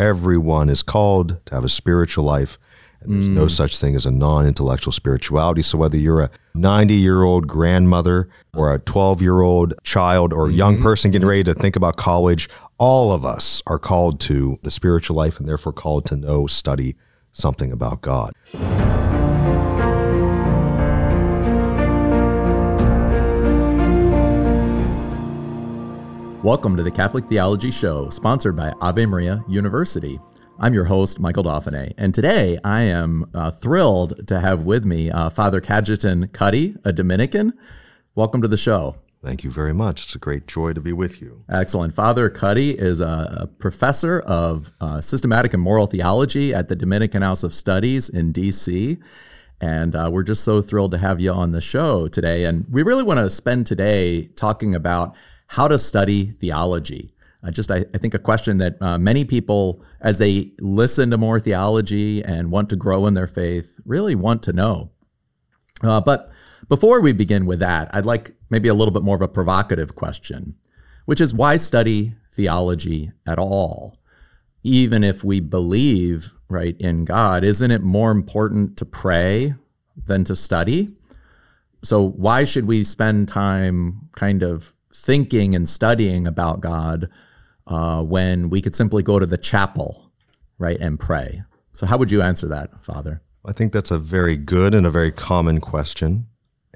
Everyone is called to have a spiritual life. And there's no mm. such thing as a non intellectual spirituality. So, whether you're a 90 year old grandmother or a 12 year old child or a young mm-hmm. person getting ready to think about college, all of us are called to the spiritual life and therefore called to know, study something about God. Welcome to the Catholic Theology Show, sponsored by Ave Maria University. I'm your host, Michael Dauphinais, and today I am uh, thrilled to have with me uh, Father Cajetan Cuddy, a Dominican. Welcome to the show. Thank you very much. It's a great joy to be with you. Excellent. Father Cuddy is a, a professor of uh, systematic and moral theology at the Dominican House of Studies in D.C. And uh, we're just so thrilled to have you on the show today. And we really want to spend today talking about how to study theology. Uh, just, I, I, think, a question that uh, many people, as they listen to more theology and want to grow in their faith, really want to know. Uh, but before we begin with that, I'd like maybe a little bit more of a provocative question, which is why study theology at all? Even if we believe, right, in God, isn't it more important to pray than to study? So, why should we spend time kind of thinking and studying about God uh, when we could simply go to the chapel, right, and pray. So, how would you answer that, Father? I think that's a very good and a very common question,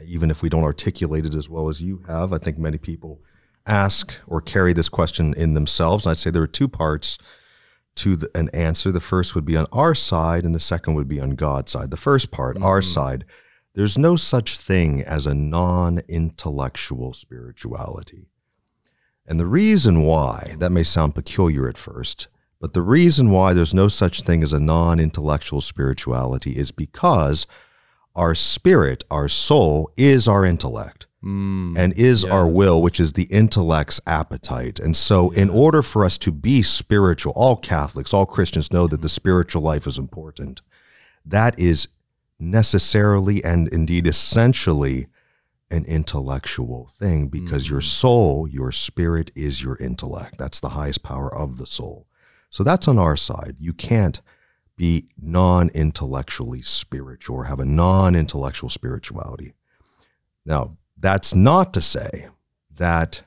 even if we don't articulate it as well as you have. I think many people ask or carry this question in themselves. And I'd say there are two parts to the, an answer. The first would be on our side, and the second would be on God's side. The first part, mm-hmm. our side, there's no such thing as a non intellectual spirituality. And the reason why, that may sound peculiar at first, but the reason why there's no such thing as a non intellectual spirituality is because our spirit, our soul, is our intellect. Mm, and is yes. our will, which is the intellect's appetite. And so, yes. in order for us to be spiritual, all Catholics, all Christians know that the spiritual life is important. That is necessarily and indeed essentially an intellectual thing because mm-hmm. your soul, your spirit is your intellect. That's the highest power of the soul. So that's on our side. You can't be non intellectually spiritual or have a non intellectual spirituality. Now, that's not to say that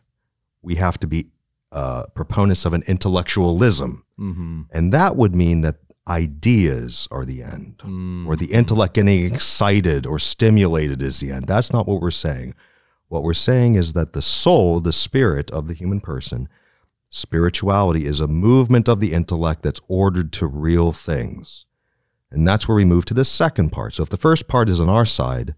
we have to be uh, proponents of an intellectualism. Mm-hmm. And that would mean that ideas are the end, mm. or the intellect getting excited or stimulated is the end. That's not what we're saying. What we're saying is that the soul, the spirit of the human person, spirituality is a movement of the intellect that's ordered to real things. And that's where we move to the second part. So if the first part is on our side,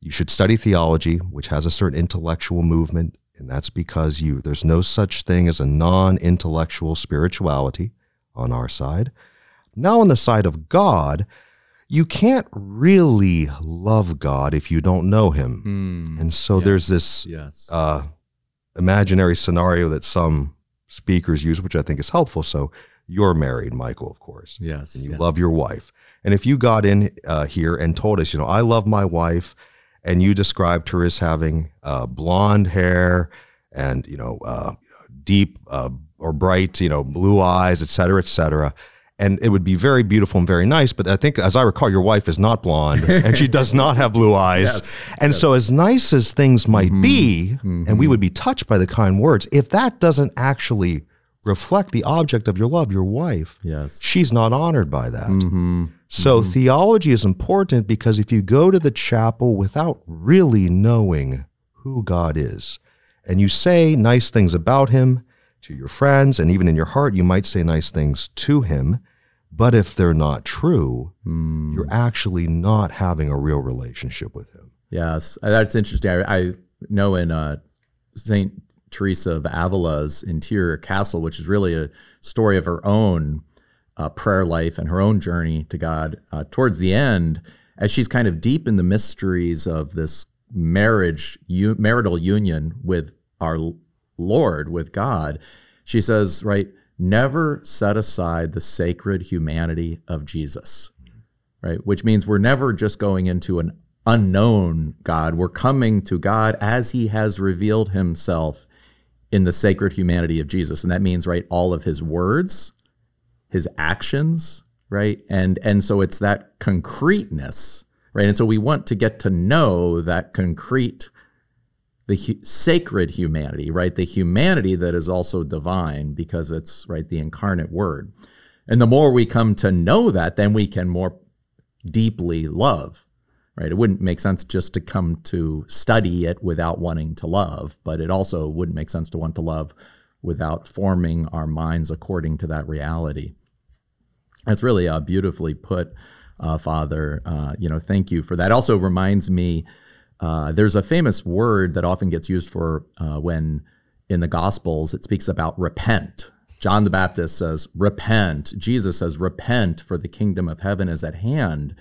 you should study theology, which has a certain intellectual movement, and that's because you there's no such thing as a non-intellectual spirituality on our side. Now, on the side of God, you can't really love God if you don't know Him. Mm, and so yes, there's this yes. uh, imaginary scenario that some speakers use, which I think is helpful. So you're married, Michael, of course. Yes. And you yes. love your wife. And if you got in uh, here and told us, you know, I love my wife, and you described her as having uh, blonde hair and, you know, uh, deep uh, or bright, you know, blue eyes, et cetera, et cetera and it would be very beautiful and very nice. But I think, as I recall, your wife is not blonde and she does not have blue eyes. Yes, and yes. so, as nice as things might mm-hmm, be, mm-hmm. and we would be touched by the kind words, if that doesn't actually reflect the object of your love, your wife, yes. she's not honored by that. Mm-hmm, so, mm-hmm. theology is important because if you go to the chapel without really knowing who God is, and you say nice things about him, to your friends, and even in your heart, you might say nice things to him. But if they're not true, mm. you're actually not having a real relationship with him. Yes, uh, that's interesting. I, I know in uh, Saint Teresa of Avila's interior castle, which is really a story of her own uh, prayer life and her own journey to God. Uh, towards the end, as she's kind of deep in the mysteries of this marriage, u- marital union with our Lord, with God, she says, right, never set aside the sacred humanity of Jesus, right? Which means we're never just going into an unknown God. We're coming to God as he has revealed himself in the sacred humanity of Jesus. And that means, right, all of his words, his actions, right? And and so it's that concreteness, right? And so we want to get to know that concrete the hu- sacred humanity, right? The humanity that is also divine because it's right the incarnate word. And the more we come to know that, then we can more deeply love, right? It wouldn't make sense just to come to study it without wanting to love, but it also wouldn't make sense to want to love without forming our minds according to that reality. That's really uh, beautifully put, uh, Father. Uh, you know, thank you for that. Also reminds me, uh, there's a famous word that often gets used for uh, when in the Gospels it speaks about repent. John the Baptist says, repent. Jesus says, repent, for the kingdom of heaven is at hand.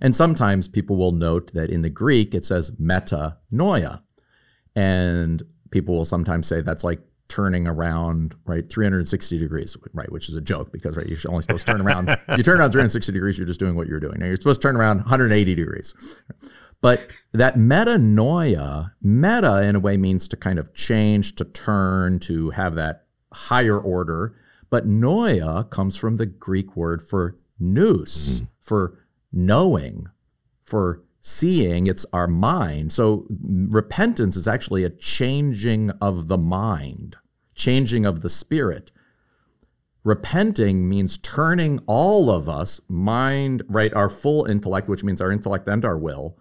And sometimes people will note that in the Greek it says metanoia. And people will sometimes say that's like turning around right 360 degrees right which is a joke because right you're only supposed to turn around you turn around 360 degrees you're just doing what you're doing now you're supposed to turn around 180 degrees but that metanoia meta in a way means to kind of change to turn to have that higher order but noia comes from the greek word for nous mm-hmm. for knowing for seeing, it's our mind. So repentance is actually a changing of the mind, changing of the spirit. Repenting means turning all of us, mind, right, our full intellect, which means our intellect and our will,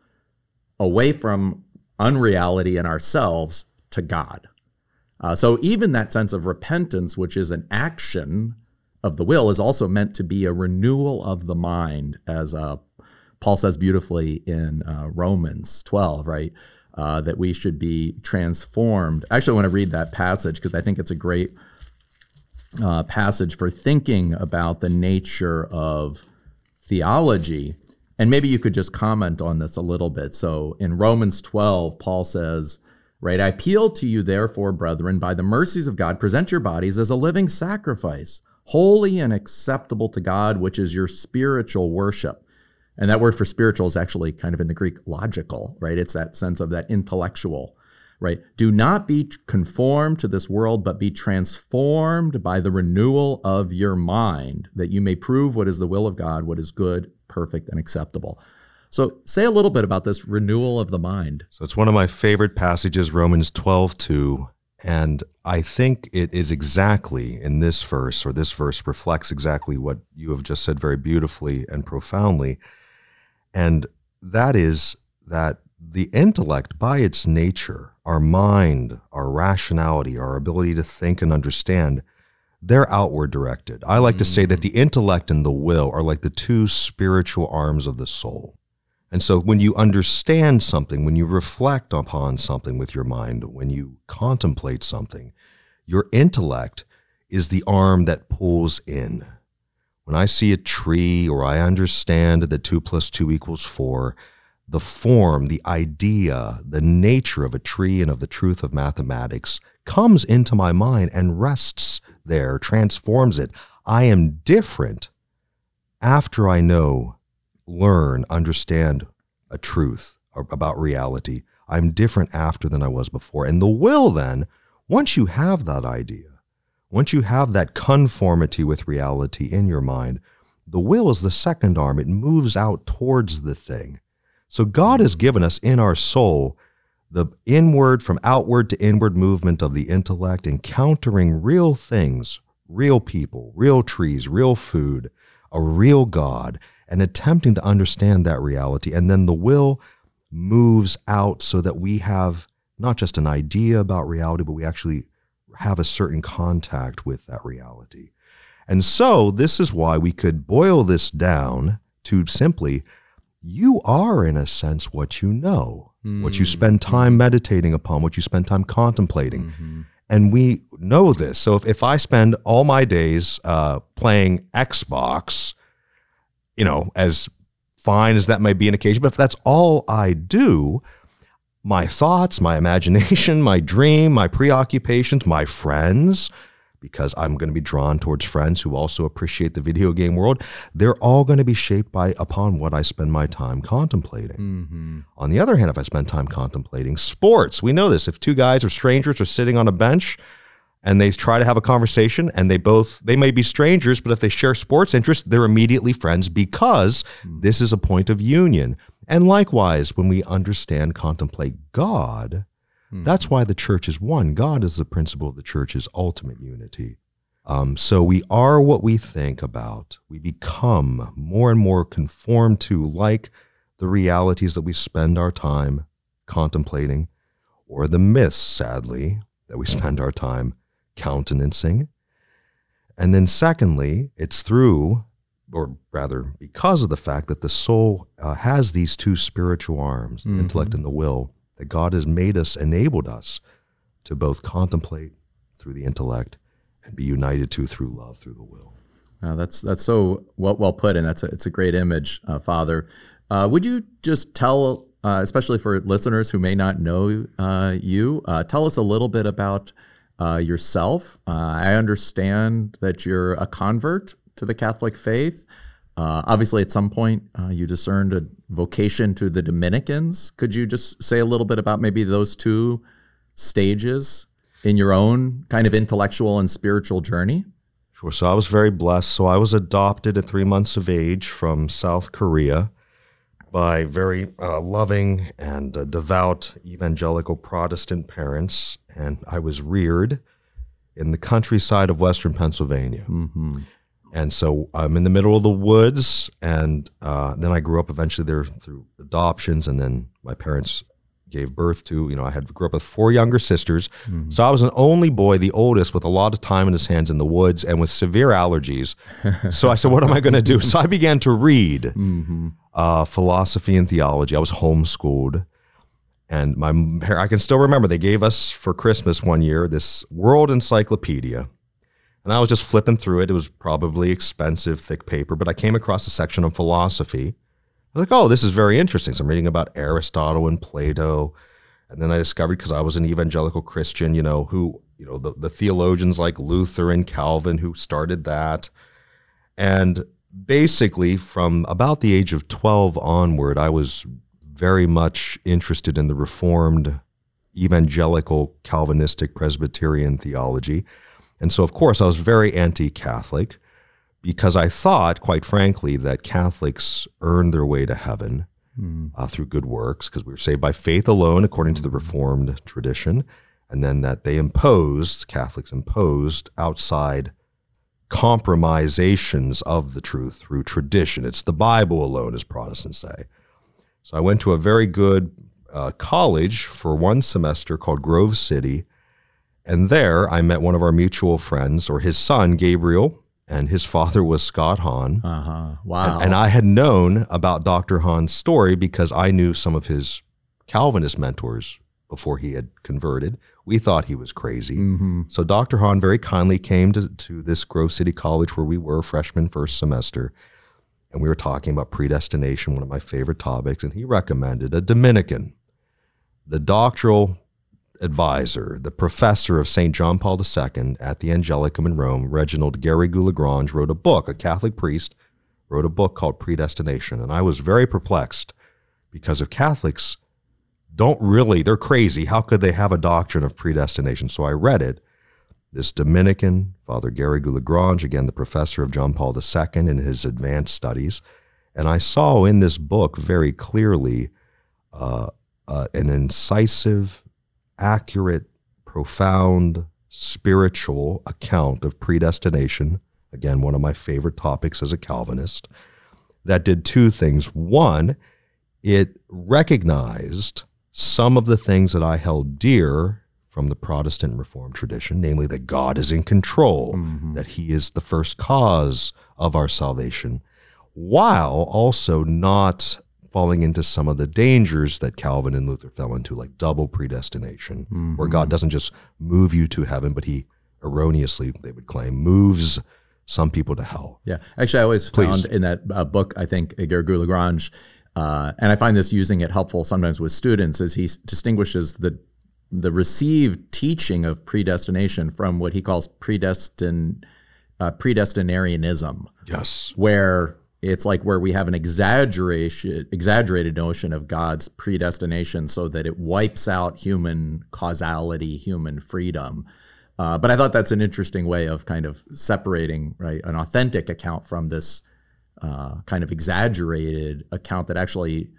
away from unreality and ourselves to God. Uh, so even that sense of repentance, which is an action of the will, is also meant to be a renewal of the mind, as uh, Paul says beautifully in uh, Romans 12, right? Uh, that we should be transformed. Actually, I want to read that passage because I think it's a great uh, passage for thinking about the nature of theology. And maybe you could just comment on this a little bit. So in Romans 12, Paul says, right, I appeal to you, therefore, brethren, by the mercies of God, present your bodies as a living sacrifice, holy and acceptable to God, which is your spiritual worship. And that word for spiritual is actually kind of in the Greek logical, right? It's that sense of that intellectual, right? Do not be conformed to this world, but be transformed by the renewal of your mind, that you may prove what is the will of God, what is good, perfect, and acceptable. So, say a little bit about this renewal of the mind. So, it's one of my favorite passages, Romans 12, 2. And I think it is exactly in this verse, or this verse reflects exactly what you have just said very beautifully and profoundly and that is that the intellect, by its nature, our mind, our rationality, our ability to think and understand, they're outward directed. I like mm. to say that the intellect and the will are like the two spiritual arms of the soul. And so when you understand something, when you reflect upon something with your mind, when you contemplate something, your intellect is the arm that pulls in. When I see a tree or I understand that 2 plus 2 equals 4, the form, the idea, the nature of a tree and of the truth of mathematics comes into my mind and rests there, transforms it. I am different after I know, learn, understand a truth about reality. I'm different after than I was before. And the will then, once you have that idea, once you have that conformity with reality in your mind, the will is the second arm. It moves out towards the thing. So God has mm. given us in our soul the inward from outward to inward movement of the intellect, encountering real things, real people, real trees, real food, a real God, and attempting to understand that reality. And then the will moves out so that we have not just an idea about reality, but we actually have a certain contact with that reality. And so, this is why we could boil this down to simply you are, in a sense, what you know, mm-hmm. what you spend mm-hmm. time meditating upon, what you spend time contemplating. Mm-hmm. And we know this. So, if, if I spend all my days uh, playing Xbox, you know, as fine as that may be an occasion, but if that's all I do, my thoughts, my imagination, my dream, my preoccupations, my friends, because I'm going to be drawn towards friends who also appreciate the video game world, they're all going to be shaped by upon what I spend my time contemplating. Mm-hmm. On the other hand, if I spend time contemplating sports, we know this. If two guys or strangers are sitting on a bench and they try to have a conversation and they both they may be strangers but if they share sports interests they're immediately friends because this is a point of union and likewise when we understand contemplate god that's why the church is one. God is the principle of the church's ultimate unity. Um, so we are what we think about. We become more and more conformed to like the realities that we spend our time contemplating or the myths sadly that we spend our time countenancing. And then, secondly, it's through, or rather, because of the fact that the soul uh, has these two spiritual arms, the intellect and the will, that God has made us, enabled us to both contemplate through the intellect and be united to through love through the will. That's that's so well well put, and that's a, it's a great image, uh, Father. Uh, would you just tell, uh, especially for listeners who may not know uh, you, uh, tell us a little bit about yourself? I understand that you're a convert to the Catholic faith. Uh, obviously, at some point, uh, you discerned a vocation to the Dominicans. Could you just say a little bit about maybe those two stages in your own kind of intellectual and spiritual journey? Sure. So I was very blessed. So I was adopted at three months of age from South Korea by very uh, loving and uh, devout evangelical Protestant parents. And I was reared in the countryside of Western Pennsylvania. And so I'm in the middle of the woods. And uh, then I grew up eventually there through adoptions. And then my parents gave birth to, you know, I had grew up with four younger sisters. So I was an only boy, the oldest, with a lot of time in his hands in the woods and with severe allergies. so I said, what am I going to do? So I began to read uh, philosophy and theology. I was homeschooled. And my I can still remember they gave us for Christmas one year this World Encyclopedia. And I was just flipping through it. It was probably expensive, thick paper, but I came across a section on philosophy. I was like, oh, this is very interesting. So I'm reading about Aristotle and Plato. And then I discovered, because I was an evangelical Christian, you know, who, you know, the, the theologians like Luther and Calvin who started that. And basically, from about the age of 12 onward, I was very much interested in the Reformed evangelical Calvinistic Presbyterian theology. And so, of course, I was very anti Catholic because I thought, quite frankly, that Catholics earned their way to heaven uh, through good works because we were saved by faith alone, according to the Reformed tradition. And then that they imposed, Catholics imposed outside compromisations of the truth through tradition. It's the Bible alone, as Protestants say. So I went to a very good uh, college for one semester called Grove City. And there I met one of our mutual friends, or his son, Gabriel, and his father was Scott Hahn. Uh huh. Wow. And I had known about Dr. Hahn's story because I knew some of his Calvinist mentors before he had converted. We thought he was crazy. So Dr. Hahn very kindly came to, to this Grove City College where we were freshman first semester. And we were talking about predestination, one of my favorite topics. And he recommended a Dominican, the doctoral advisor, the professor of St. John Paul II at the Angelicum in Rome, Reginald Garrigou-Lagrange, wrote a book, a Catholic priest, wrote a book called Predestination. And I was very perplexed because if Catholics don't really, they're crazy, how could they have a doctrine of predestination? So I read it. This Dominican, Father Garrigou-Lagrange, again, the professor of John Paul II in his advanced studies. And I saw in this book very clearly uh, uh, an incisive, accurate, profound, spiritual account of predestination. Again, one of my favorite topics as a Calvinist. That did two things. One, it recognized some of the things that I held dear from the Protestant Reformed tradition, namely that God is in control, mm-hmm. that He is the first cause of our salvation, while also not falling into some of the dangers that Calvin and Luther fell into, like double predestination, where God doesn't just move you to heaven, but He erroneously, they would claim, moves some people to hell. Yeah, actually, I always found in that uh, book, I think Garrigou Lagrange, uh, and I find this using it helpful sometimes with students, is he distinguishes the the received teaching of predestination from what he calls predestin uh, predestinarianism, Yes. where it's like where we have an exaggeration exaggerated notion of God's predestination so that it wipes out human causality, human freedom. Uh, but I thought that's an interesting way of kind of separating right an authentic account from this uh, kind of exaggerated account that actually,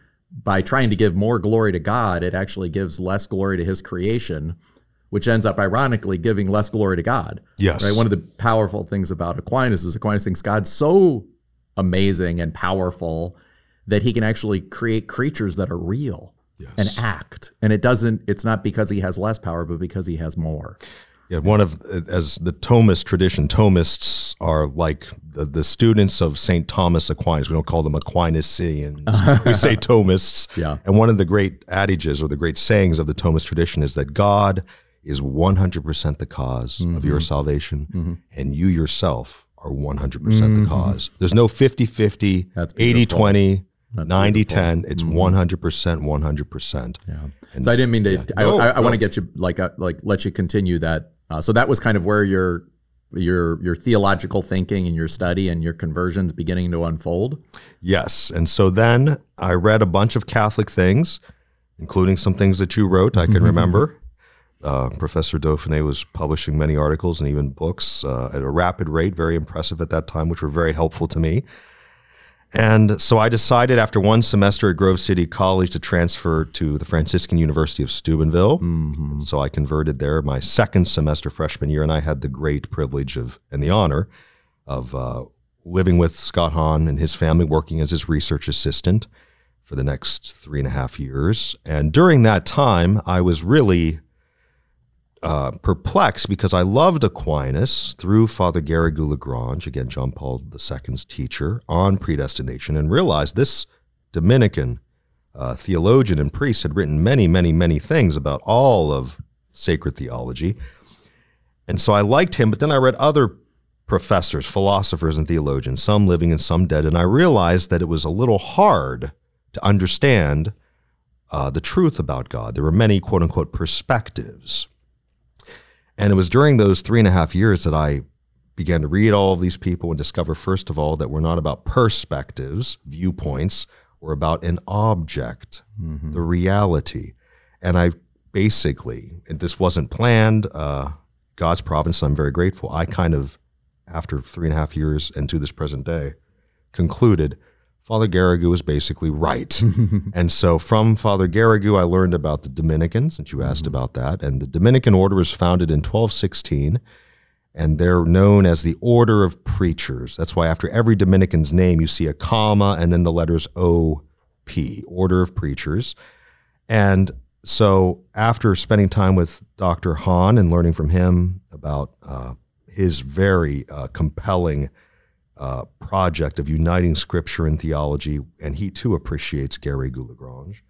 by trying to give more glory to God, it actually gives less glory to His creation, which ends up ironically giving less glory to God. Yes. Right. One of the powerful things about Aquinas is Aquinas thinks God's so amazing and powerful that he can actually create creatures that are real Yes. and act. And it doesn't, it's not because he has less power, but because he has more. Yeah, one of as the Thomist tradition, Thomists are like the, the students of Saint Thomas Aquinas. We don't call them Aquinasians. we say Thomists. Yeah. And one of the great adages or the great sayings of the Thomist tradition is that God is 100% the cause of your mm-hmm. salvation, mm-hmm. and you yourself are 100% the cause. There's no 50 50, 80 20, 90 10. It's 100%, 100%. Yeah. And so I didn't mean to, I, No, I, I no. want to get you like, uh, like let you continue that. Uh, so that was kind of where your, your, your theological thinking and your study and your conversions beginning to unfold. Yes. And so then I read a bunch of Catholic things, including some things that you wrote, I can remember. Uh, Professor Dauphinais was publishing many articles and even books uh, at a rapid rate, very impressive at that time, which were very helpful to me. And so I decided after one semester at Grove City College to transfer to the Franciscan University of Steubenville. And So I converted there my second semester freshman year, and I had the great privilege of and the honor of uh, living with Scott Hahn and his family, working as his research assistant for the next three and a half years. And during that time, I was really uh, perplexed because I loved Aquinas through Father Garrigou Lagrange, again, John Paul II's teacher, on predestination, and realized this Dominican uh, theologian and priest had written many, many, many things about all of sacred theology. And so I liked him, but then I read other professors, philosophers, and theologians, some living and some dead, and I realized that it was a little hard to understand uh, the truth about God. There were many quote unquote perspectives. And it was during those three and a half years that I began to read all of these people and discover, first of all, that we're not about perspectives, viewpoints, we're about an object, the reality. And I basically, and this wasn't planned, uh, God's providence, I'm very grateful. I kind of, after three and a half years and to this present day, concluded Father Garrigou was basically right. and so from Father Garrigou, I learned about the Dominicans, since you asked about that. And the Dominican order was founded in 1216, and they're known as the Order of Preachers. That's why after every Dominican's name, you see a comma and then the letters OP, Order of Preachers. And so after spending time with Dr. Hahn and learning from him about uh, his very uh, compelling uh, project of uniting scripture and theology, and he too appreciates Garrigou-Lagrange.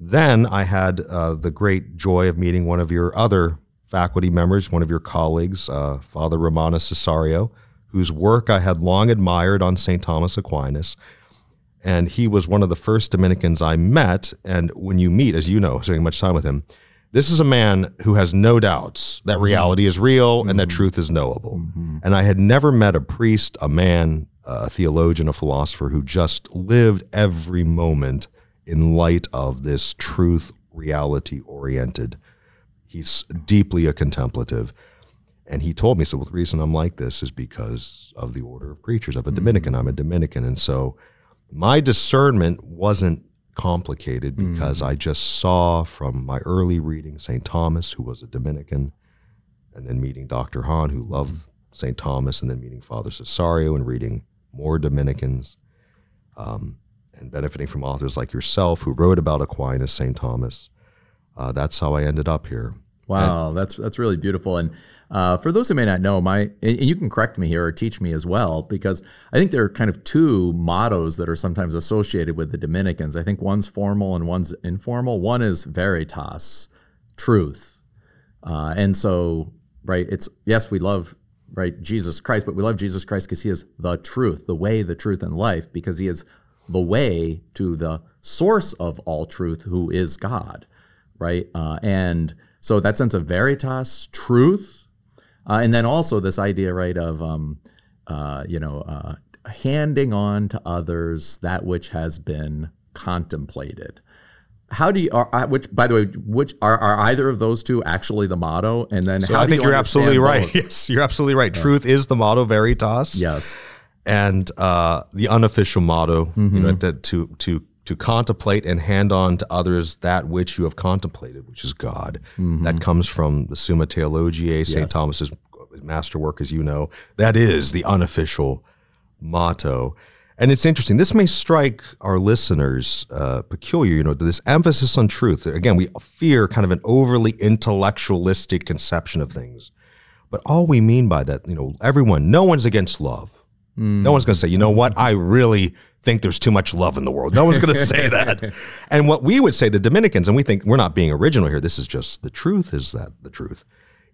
Then I had uh, the great joy of meeting one of your other faculty members, one of your colleagues, uh, Father Romano Cessario, whose work I had long admired on St. Thomas Aquinas. And he was one of the first Dominicans I met. And when you meet, as you know, spending much time with him, this is a man who has no doubts that reality is real and that mm-hmm. truth is knowable. Mm-hmm. And I had never met a priest, a man, a theologian, a philosopher who just lived every moment in light of this truth, reality oriented. He's deeply a contemplative. And he told me, so well, the reason I'm like this is because of the order of preachers. I'm a Dominican. Mm-hmm. I'm a Dominican. And so my discernment wasn't complicated because I just saw from my early reading St. Thomas, who was a Dominican, and then meeting Dr. Hahn, who loved St. Thomas, and then meeting Father Cessario and reading more Dominicans, um, and benefiting from authors like yourself who wrote about Aquinas, St. Thomas. Uh, that's how I ended up here. Wow, that's that's really beautiful. And uh, for those who may not know, my and you can correct me here or teach me as well, because I think there are kind of two mottos that are sometimes associated with the Dominicans. I think one's formal and one's informal. One is veritas, truth, uh, and so right, it's yes, we love right Jesus Christ, but we love Jesus Christ because He is the truth, the way, the truth, and life, because He is the way to the source of all truth, who is God right? Uh, and so that sense of veritas, truth, uh, and then also this idea, right, of um, uh, you know, uh, handing on to others that which has been contemplated. how do you are uh, which by the way which are, are either of those two actually the motto and then So how I think you you're absolutely right. both? Yes, you're absolutely right. Truth is the motto veritas. yes and uh, the unofficial motto, you know, Mm-hmm. that to to to contemplate and hand on to others that which you have contemplated, which is God. That comes from the Summa Theologiae, St. Mm-hmm. Yes. Thomas's masterwork, as you know. That is the unofficial motto. And it's interesting. This may strike our listeners uh, peculiar, you know, this emphasis on truth. Again, we fear kind of an overly intellectualistic conception of things. But all we mean by that, you know, everyone, no one's against love. No one's going to say, you know what, I really think there's too much love in the world. No one's going to say that. And what we would say, the Dominicans, and we think we're not being original here, this is just the truth, is that the truth,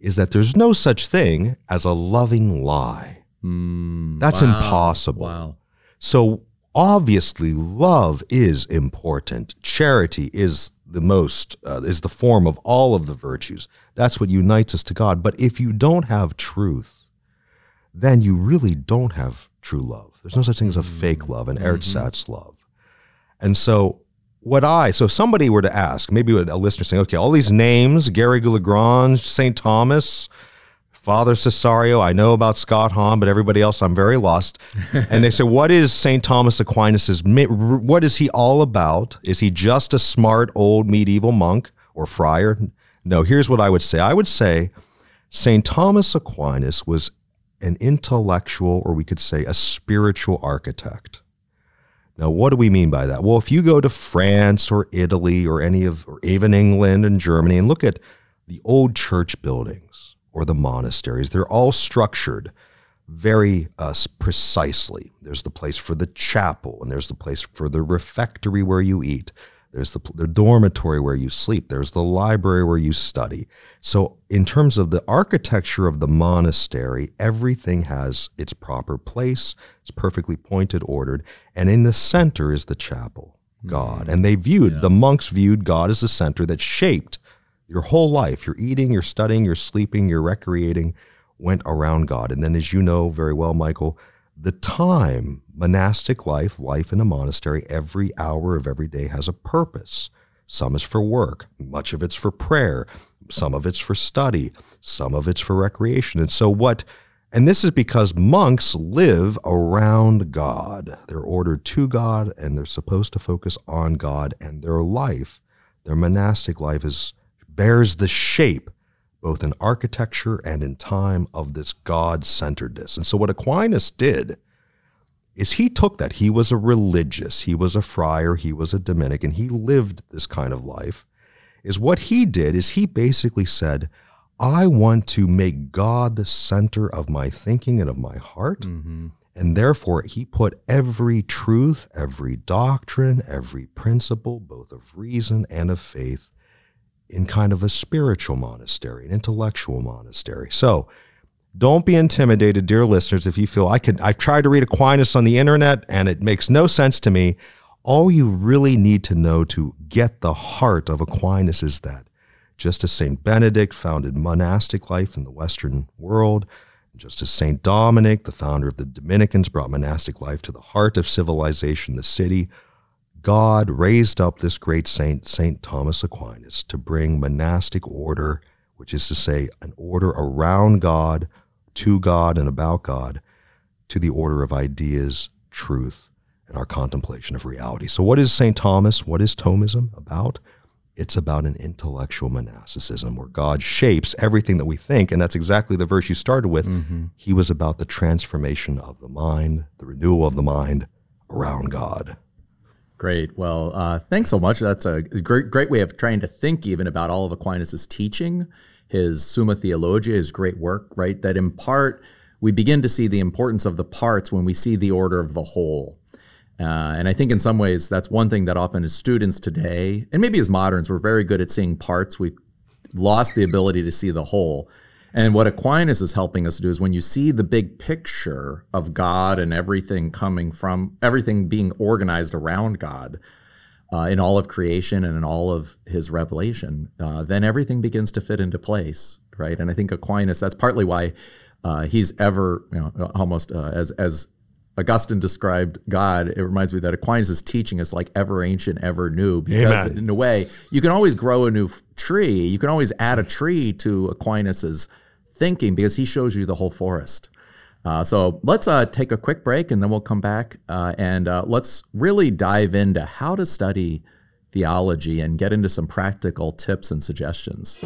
is that there's no such thing as a loving lie. That's impossible. wow So obviously, love is important. Charity is the most uh, is the form of all of the virtues. That's what unites us to God. But if you don't have truth, then you really don't have true love. There's no such thing as a fake mm-hmm. love, an ersatz mm-hmm. love. And so, what I so if somebody were to ask, maybe a listener saying, okay, all these names, Garrigou-Lagrange, St. Thomas, Father Cessario, I know about Scott Hahn, but everybody else, I'm very lost. And they say, what is St. Thomas Aquinas's, what is he all about? Is he just a smart old medieval monk or friar? No, here's what I would say. I would say St. Thomas Aquinas was an intellectual, or we could say a spiritual architect. Now, what do we mean by that? Well, if you go to France or Italy or any of, or even England and Germany and look at the old church buildings or the monasteries, they're all structured very uh, precisely. There's the place for the chapel, and there's the place for the refectory where you eat. There's the, the dormitory where you sleep. There's the library where you study. So, in terms of the architecture of the monastery, everything has its proper place. It's perfectly pointed, ordered, and in the center is the chapel, hmm. God. And they viewed the monks viewed God as the center that shaped your whole life. You're eating, you're studying, you're sleeping, you're recreating, went around God. And then, as you know very well, Michael, the time, monastic life, life in a monastery, every hour of every day has a purpose. Some is for work, much of it's for prayer, some of it's for study, some of it's for recreation. And so, what, and this is because monks live around God. They're ordered to God and they're supposed to focus on God, and their life, their monastic life, is bears the shape both in architecture and in time of this God centeredness. And so, what Aquinas did is he took that. He was a religious, he was a friar, he was a Dominican, he lived this kind of life. Is what he did is he basically said, I want to make God the center of my thinking and of my heart. Mm-hmm. And therefore, he put every truth, every doctrine, every principle, both of reason and of faith, in kind of a spiritual monastery, an intellectual monastery. So don't be intimidated, dear listeners, if you feel I could I've tried to read Aquinas on the internet and it makes no sense to me. All you really need to know to get the heart of Aquinas is that just as St. Benedict founded monastic life in the Western world, just as St. Dominic, the founder of the Dominicans, brought monastic life to the heart of civilization, the city, God raised up this great saint, St. Thomas Aquinas, to bring monastic order, which is to say, an order around God, to God, and about God, to the order of ideas, truth, and our contemplation of reality. So, what is St. Thomas? What is Thomism about? It's about an intellectual monasticism where God shapes everything that we think. And that's exactly the verse you started with. Mm-hmm. He was about the transformation of the mind, the renewal of the mind around God. Great. Well, uh, thanks so much. That's a great, great way of trying to think even about all of Aquinas' teaching, his Summa Theologia, his great work, right? That in part, we begin to see the importance of the parts when we see the order of the whole. Uh, and I think in some ways, that's one thing that often as students today, and maybe as moderns, we're very good at seeing parts. We've lost the ability to see the whole. And what Aquinas is helping us do is when you see the big picture of God and everything coming from everything being organized around God uh, in all of creation and in all of his revelation, uh, then everything begins to fit into place, right? And I think Aquinas, that's partly why uh, he's ever, you know, almost uh, as as Augustine described God, it reminds me that Aquinas' teaching is like ever ancient, ever new. Because Amen. in a way, you can always grow a new tree. You can always add a tree to Aquinas' thinking because he shows you the whole forest. Uh, so let's uh, take a quick break and then we'll come back uh, and uh, let's really dive into how to study theology and get into some practical tips and suggestions.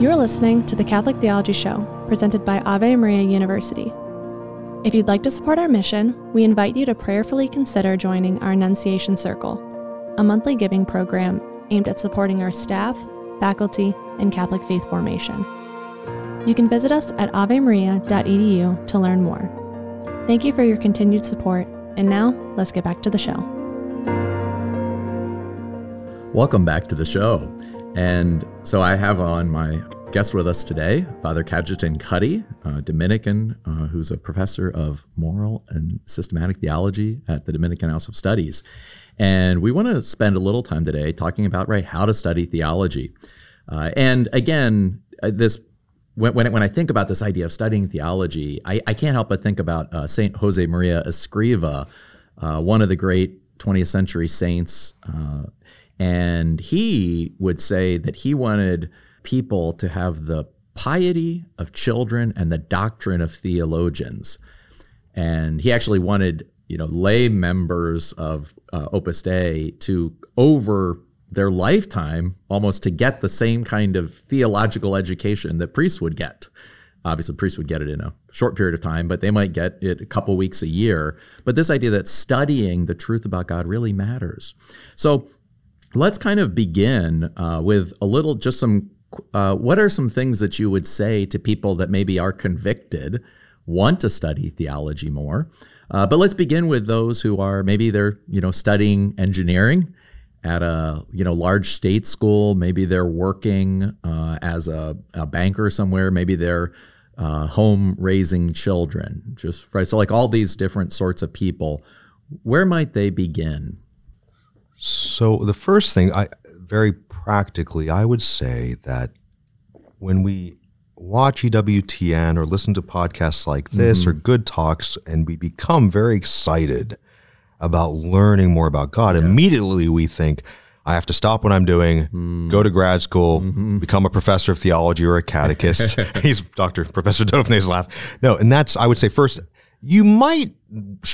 You're listening to the Catholic Theology Show, presented by Ave Maria University. If you'd like to support our mission, we invite you to prayerfully consider joining our Annunciation Circle, a monthly giving program aimed at supporting our staff, faculty, and Catholic faith formation. You can visit us at avemaria.edu to learn more. Thank you for your continued support, and now let's get back to the show. Welcome back to the show. And so I have on my guest with us today, Father Cajetan Cuddy, a Dominican uh, who's a professor of moral and systematic theology at the Dominican House of Studies. And we want to spend a little time today talking about right how to study theology. Uh, and again, uh, this when, when, when I think about this idea of studying theology, I, I can't help but think about uh, Saint Jose Maria Escriva, uh, one of the great 20th century saints. Uh, and he would say that he wanted people to have the piety of children and the doctrine of theologians. And he actually wanted, you know, lay members of uh, Opus Dei to over their lifetime almost to get the same kind of theological education that priests would get. Obviously, priests would get it in a short period of time, but they might get it a couple weeks a year. But this idea that studying the truth about God really matters. So let's kind of begin uh, with a little, just some. Uh, what are some things that you would say to people that maybe are convicted, want to study theology more? Uh, but let's begin with those who are maybe they're you know studying engineering at a you know large state school. Maybe they're working uh, as a, a, banker somewhere. Maybe they're uh, home raising children. Just right. So like all these different sorts of people, where might they begin? So the first thing, I very practically, I would say that when we watch EWTN or listen to podcasts like this mm-hmm. or good talks, and we become very excited about learning more about God, yeah. immediately we think, I have to stop what I'm doing, mm. go to grad school, mm-hmm. become a professor of theology or a catechist. He's Dr. Professor Dauphin's laugh. No, and that's, I would say, first, you might,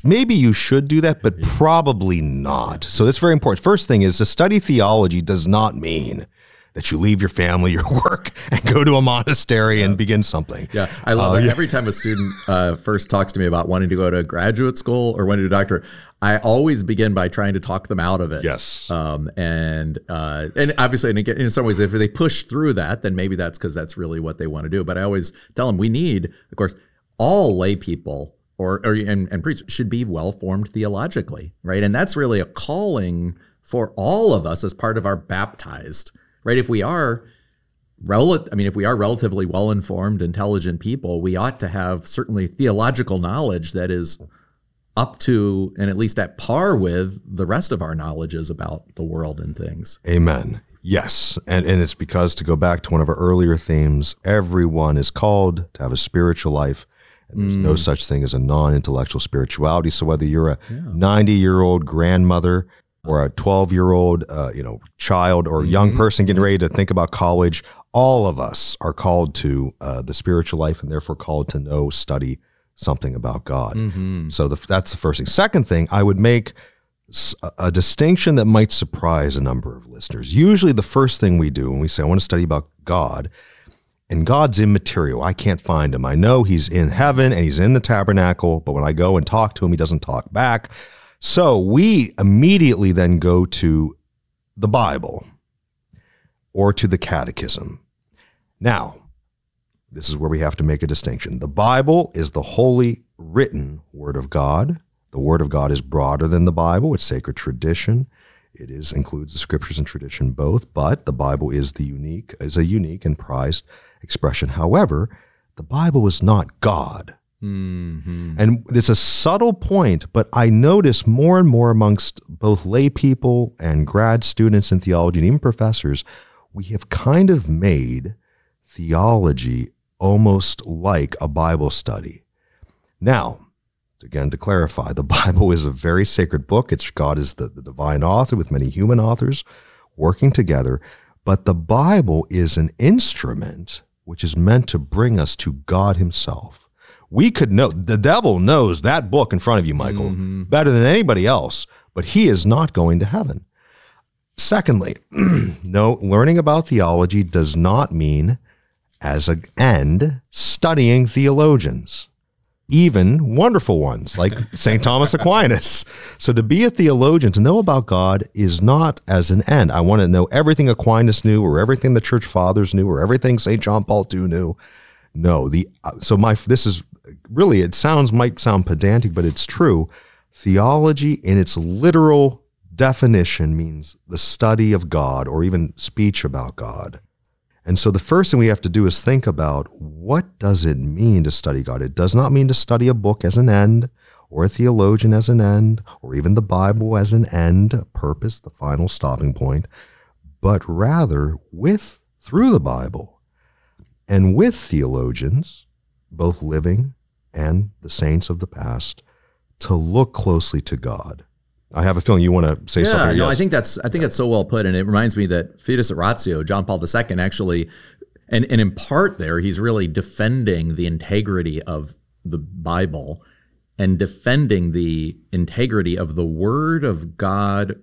maybe you should do that, but probably not. So that's very important. First thing is to study theology does not mean that you leave your family, your work, and go to a monastery yeah. and begin something. Yeah, I love uh, it. Every time a student uh, first talks to me about wanting to go to graduate school or wanting to do a doctorate, I always begin by trying to talk them out of it. Yes. Um, and uh, and obviously, and again, in some ways, if they push through that, then maybe that's because that's really what they want to do. But I always tell them we need, of course, all lay people or, or and, and priests should be well formed theologically, right? And that's really a calling for all of us as part of our baptized, right? If we are rel- I mean, if we are relatively well informed, intelligent people, we ought to have certainly theological knowledge that is up to and at least at par with the rest of our knowledges about the world and things. Amen. Yes. And, and it's because, to go back to one of our earlier themes, everyone is called to have a spiritual life. And there's mm. no such thing as a non intellectual spirituality. So whether you're a 90 yeah. year old grandmother or a 12 year old uh, you know child or young mm-hmm. person getting ready to think about college, all of us are called to uh, the spiritual life and therefore called to know, study, something about God. Mm-hmm. So the, that's the first thing. Second thing, I would make a, a distinction that might surprise a number of listeners. Usually, the first thing we do when we say, I want to study about God, and God's immaterial. I can't find him. I know he's in heaven and he's in the tabernacle, but when I go and talk to him, he doesn't talk back. So we immediately then go to the Bible or to the catechism. Now, this is where we have to make a distinction. The Bible is the holy written word of God. The word of God is broader than the Bible. It's sacred tradition. It is includes the scriptures and tradition both, but the Bible is the unique is a unique and prized expression. However, the Bible is not God. Mm-hmm. And it's a subtle point, but I notice more and more amongst both lay people and grad students in theology and even professors, we have kind of made theology almost like a Bible study. Now, again, to clarify, the Bible is a very sacred book. It's God is the, the divine author with many human authors working together. But the Bible is an instrument which is meant to bring us to God Himself. We could know, the devil knows that book in front of you, Michael, mm-hmm. better than anybody else, but he is not going to heaven. Secondly, no, learning about theology does not mean, as an end, studying theologians even wonderful ones like St. Thomas Aquinas. So to be a theologian, to know about God is not as an end. I want to know everything Aquinas knew or everything the church fathers knew or everything St. John Paul II knew. No, the so my this is really it sounds might sound pedantic, but it's true. Theology in its literal definition means the study of God or even speech about God. And so the first thing we have to do is think about what does it mean to study God? It does not mean to study a book as an end or a theologian as an end or even the Bible as an end, purpose, the final stopping point, but rather with through the Bible and with theologians, both living and the saints of the past, to look closely to God. I have a feeling you want to say yeah, something. No, yes. I think that's I think that's so well put, and it reminds me that Fides et Ratio, John Paul II, actually, and and in part there, he's really defending the integrity of the Bible and defending the integrity of the Word of God,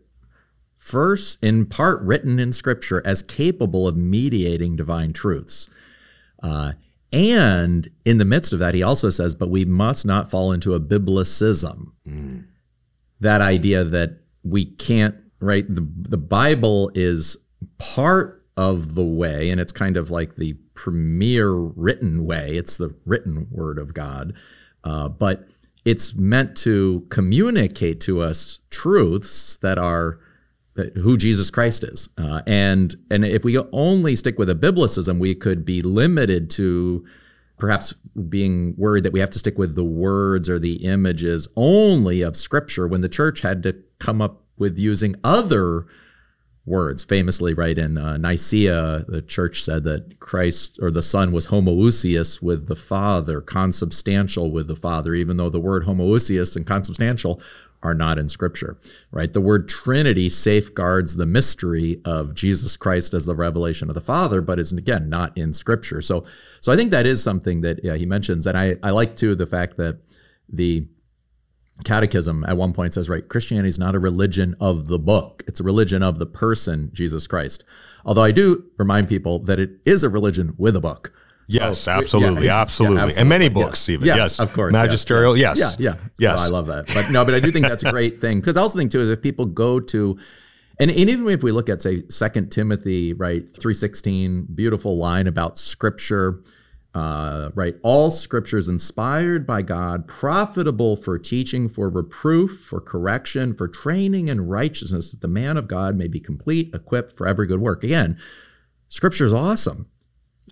first in part written in Scripture as capable of mediating divine truths. Uh, and in the midst of that, he also says, but we must not fall into a biblicism. Mm that idea that we can't right? The the Bible is part of the way and it's kind of like the premier written way. It's the written word of God. Uh, but it's meant to communicate to us truths that are who Jesus Christ is. Uh, and and if we only stick with a biblicism, we could be limited to perhaps being worried that we have to stick with the words or the images only of scripture when the church had to come up with using other words. Famously, right in uh, Nicaea, the church said that Christ or the Son was homoousios with the Father, consubstantial with the Father, even though the word homoousios and consubstantial are not in Scripture, right? The word Trinity safeguards the mystery of Jesus Christ as the revelation of the Father, but is again not in Scripture. So, so I think that is something that yeah, he mentions, and I I like too the fact that the Catechism at one point says, right, Christianity is not a religion of the book; it's a religion of the person Jesus Christ. Although I do remind people that it is a religion with a book. Yes, so, absolutely, yeah, absolutely. Yeah, absolutely. and many books even. Yes, yes, of course, magisterial. Yes, yes. yeah, yeah. Yes, so I love that. But no, but I do think that's a great thing because I also think too is if people go to, and, and even if we look at say Second Timothy, right, three sixteen, beautiful line about Scripture. Uh, right, all scripture is inspired by God, profitable for teaching, for reproof, for correction, for training in righteousness, that the man of God may be complete, equipped for every good work. Again, scripture is awesome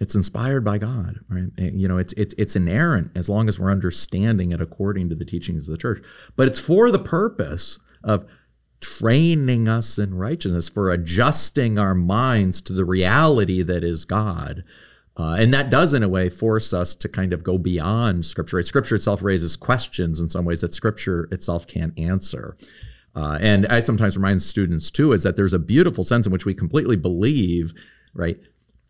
it's inspired by God, right? And, You know, it's it's it's inerrant as long as we're understanding it according to the teachings of the church. But it's for the purpose of training us in righteousness, for adjusting our minds to the reality that is God. Uh, and that does, in a way, force us to kind of go beyond Scripture. Right? Scripture itself raises questions in some ways that Scripture itself can't answer. Uh, and I sometimes remind students too is that there's a beautiful sense in which we completely believe, right,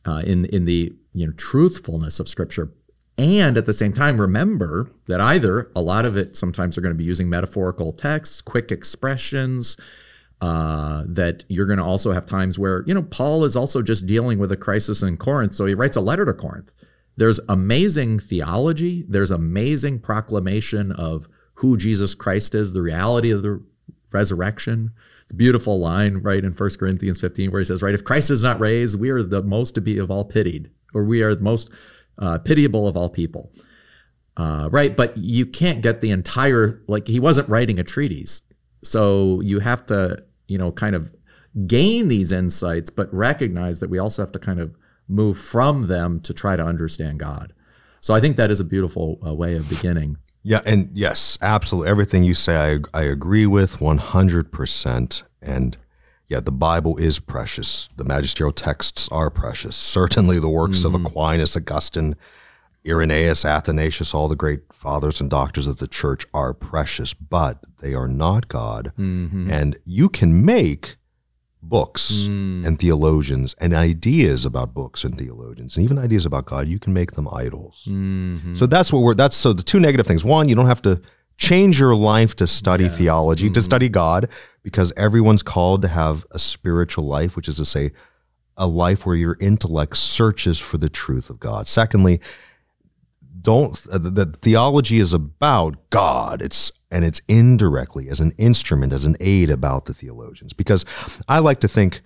uh, in in the you know truthfulness of Scripture, and at the same time remember that either a lot of it sometimes are going to be using metaphorical texts, quick expressions. Uh, that you're going to also have times where you know Paul is also just dealing with a crisis in Corinth, so he writes a letter to Corinth. There's amazing theology. There's amazing proclamation of who Jesus Christ is, the reality of the resurrection beautiful line right in 1 Corinthians 15 where he says, right, if Christ is not raised, we are the most to be of all pitied, or we are the most uh, pitiable of all people. Uh, right, but you can't get the entire like he wasn't writing a treatise, so you have to you know kind of gain these insights, but recognize that we also have to kind of move from them to try to understand God. So I think that is a beautiful uh, way of beginning. Yeah, and yes, absolutely. Everything you say, I, I agree with 100%. And yeah, the Bible is precious. The magisterial texts are precious. Certainly, the works mm-hmm. of Aquinas, Augustine, Irenaeus, Athanasius, all the great fathers and doctors of the church are precious, but they are not God. Mm-hmm. And you can make books mm. and theologians and ideas about books and theologians and even ideas about God, you can make them idols. Mm-hmm. So that's what we're that's so the two negative things. One, you don't have to change your life to study yes. theology, mm-hmm. to study God, because everyone's called to have a spiritual life, which is to say, a life where your intellect searches for the truth of God. Secondly, don't uh, the theology is about God. It's and it's indirectly as an instrument, as an aid about the theologians. Because I like to think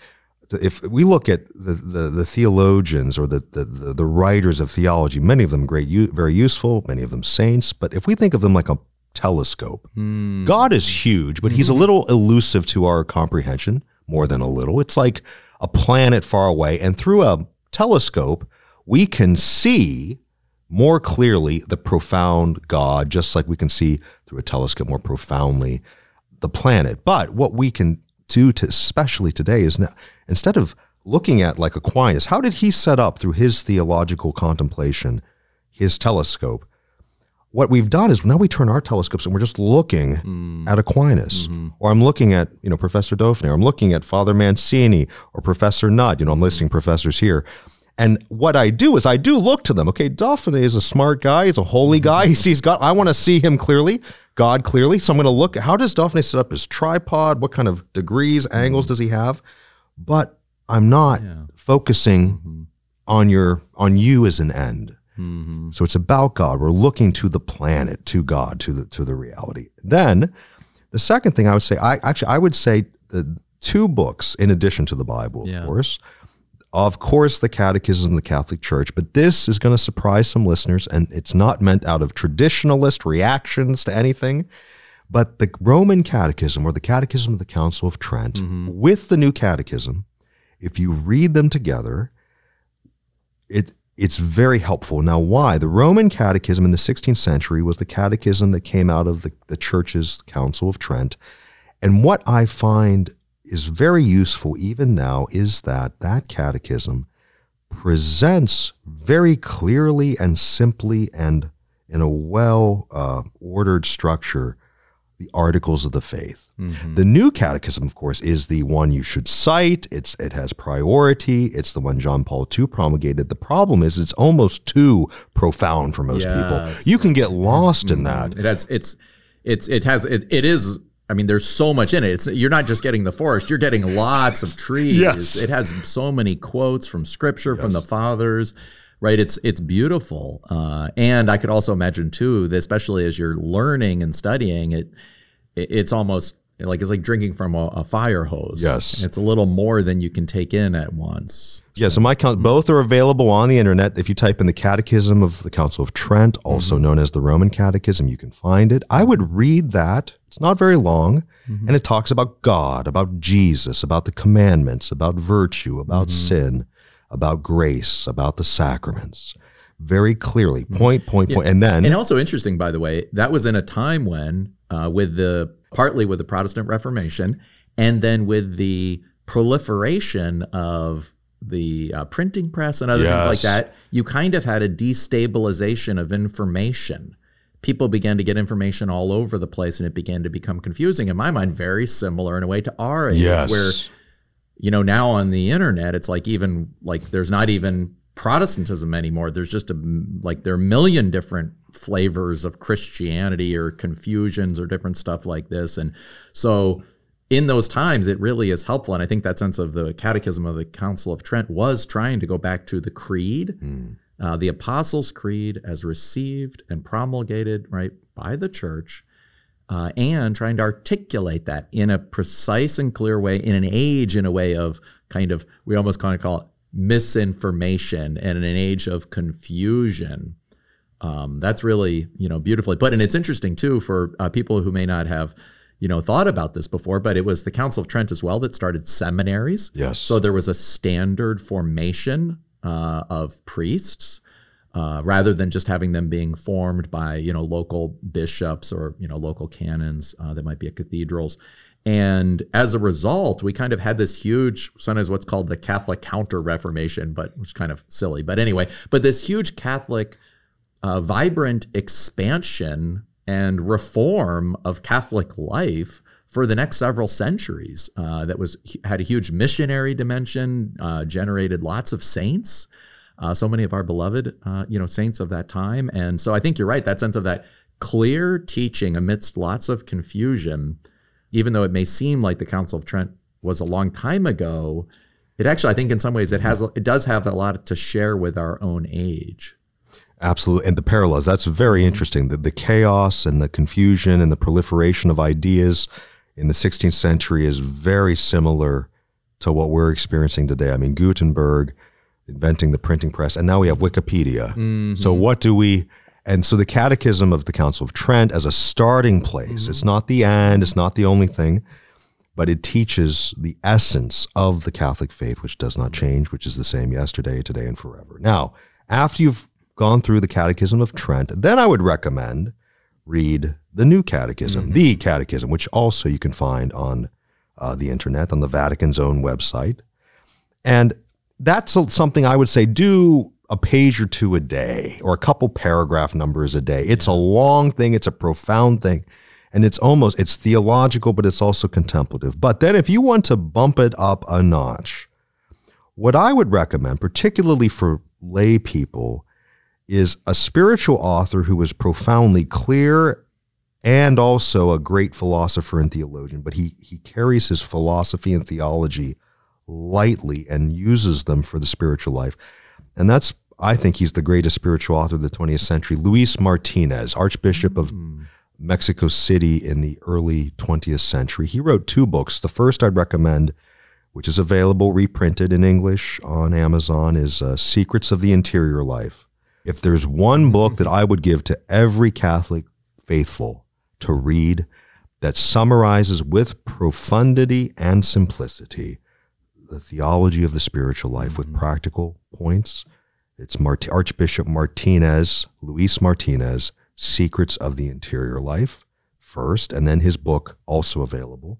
if we look at the, the, the theologians or the, the, the, writers of theology, many of them great, very useful, many of them saints, but if we think of them like a telescope, mm. God is huge, but he's a little elusive to our comprehension, more than a little. It's like a planet far away, and through a telescope, we can see more clearly the profound God, just like we can see through a telescope more profoundly the planet. But what we can do, to, especially today, is now, instead of looking at like Aquinas, how did he set up through his theological contemplation his telescope? What we've done is now we turn our telescopes and we're just looking mm. at Aquinas, mm-hmm. or I'm looking at you know Professor Dauphinais, or I'm looking at Father Mancini or Professor Nutt. You know, I'm listing professors here, and what I do is I do look to them. Okay, Dauphinais is a smart guy. He's a holy guy. He sees God. I want to see him clearly, God clearly. So I'm going to look how does Dauphinais set up his tripod? What kind of degrees, angles does he have? But I'm not yeah. focusing mm-hmm. on your on you as an end. Mm-hmm. So it's about God. We're looking to the planet, to God, to the to the reality. Then the second thing I would say, I actually I would say the two books in addition to the Bible, yeah. of course of course, the Catechism of the Catholic Church, but this is going to surprise some listeners, and it's not meant out of traditionalist reactions to anything. But the Roman Catechism or the Catechism of the Council of Trent mm-hmm. with the New Catechism, if you read them together, it it's very helpful. Now, why? The Roman Catechism in the 16th century was the catechism that came out of the, the Church's Council of Trent. And what I find is very useful even now is that that catechism presents very clearly and simply and in a well uh, ordered structure the articles of the faith. Mm-hmm. The new catechism, of course, is the one you should cite. It's it has priority. It's the one John Paul II promulgated. The problem is it's almost too profound for most yes. people. You can get lost mm-hmm. in that. It has it's it's it has it, it is I mean, there's so much in it. It's, you're not just getting the forest; you're getting lots of trees. yes. It has so many quotes from Scripture, yes. from the fathers. Right? It's it's beautiful, uh, and I could also imagine too, that especially as you're learning and studying it, it's almost like it's like drinking from a, a, fire hose. Yes, it's a little more than you can take in at once. Yeah, so my count, both are available on the internet. If you type in the Catechism of the Council of Trent, also mm-hmm. known as the Roman Catechism, you can find it. I would read that. It's not very long, mm-hmm. and it talks about God, about Jesus, about the commandments, about virtue, about mm-hmm. sin, about grace, about the sacraments. Very clearly, mm-hmm. point, point, point, and then and also interesting, by the way, that was in a time when, uh, with the partly with the Protestant Reformation, and then with the proliferation of the uh, printing press and other yes. things like that, you kind of had a destabilization of information. People began to get information all over the place, and it began to become confusing. In my mind, very similar in a way to our age, yes. where you know now on the internet, it's like even like there's not even Protestantism anymore. There's just a like there are a million different flavors of Christianity or confusions or different stuff like this. And so in those times, it really is helpful. And I think that sense of the Catechism of the Council of Trent was trying to go back to the Creed, mm. Uh, the Apostles' Creed, as received and promulgated right by the Church, uh, and trying to articulate that in a precise and clear way in an age, in a way of kind of we almost kind of call it misinformation and in an age of confusion. Um, that's really you know beautifully put, and it's interesting too for uh, people who may not have you know thought about this before, but it was the Council of Trent as well that started seminaries. Yes. So there was a standard formation uh, of priests. Uh, rather than just having them being formed by you know local bishops or you know local canons uh, that might be at cathedrals, And as a result, we kind of had this huge, sometimes what's called the Catholic Counter Reformation, but which is kind of silly. But anyway, but this huge Catholic, uh, vibrant expansion and reform of Catholic life for the next several centuries. Uh, that was had a huge missionary dimension, uh, generated lots of saints, uh, so many of our beloved, uh, you know, saints of that time. And so I think you're right. That sense of that clear teaching amidst lots of confusion, even though it may seem like the Council of Trent was a long time ago, it actually, I think, in some ways, it has it does have a lot to share with our own age. Absolutely. And the parallels, that's very interesting. The, the chaos and the confusion and the proliferation of ideas in the 16th century is very similar to what we're experiencing today. I mean, Gutenberg inventing the printing press, and now we have Wikipedia. Mm-hmm. So, what do we, and so the Catechism of the Council of Trent as a starting place, mm-hmm. it's not the end, it's not the only thing, but it teaches the essence of the Catholic faith, which does not change, which is the same yesterday, today, and forever. Now, after you've gone through the Catechism of Trent, then I would recommend read the New Catechism, mm-hmm. the Catechism, which also you can find on uh, the internet, on the Vatican's own website. And that's something I would say do a page or two a day or a couple paragraph numbers a day. It's a long thing, it's a profound thing. And it's almost it's theological but it's also contemplative. But then if you want to bump it up a notch, what I would recommend particularly for lay people is a spiritual author who is profoundly clear and also a great philosopher and theologian, but he, he carries his philosophy and theology lightly and uses them for the spiritual life. And that's, I think, he's the greatest spiritual author of the 20th century. Luis Martinez, Archbishop of mm. Mexico City in the early 20th century. He wrote two books. The first I'd recommend, which is available reprinted in English on Amazon, is uh, Secrets of the Interior Life. If there's one book that I would give to every Catholic faithful to read that summarizes with profundity and simplicity the theology of the spiritual life mm-hmm. with practical points, it's Mart- Archbishop Martinez, Luis Martinez, Secrets of the Interior Life, first, and then his book, also available,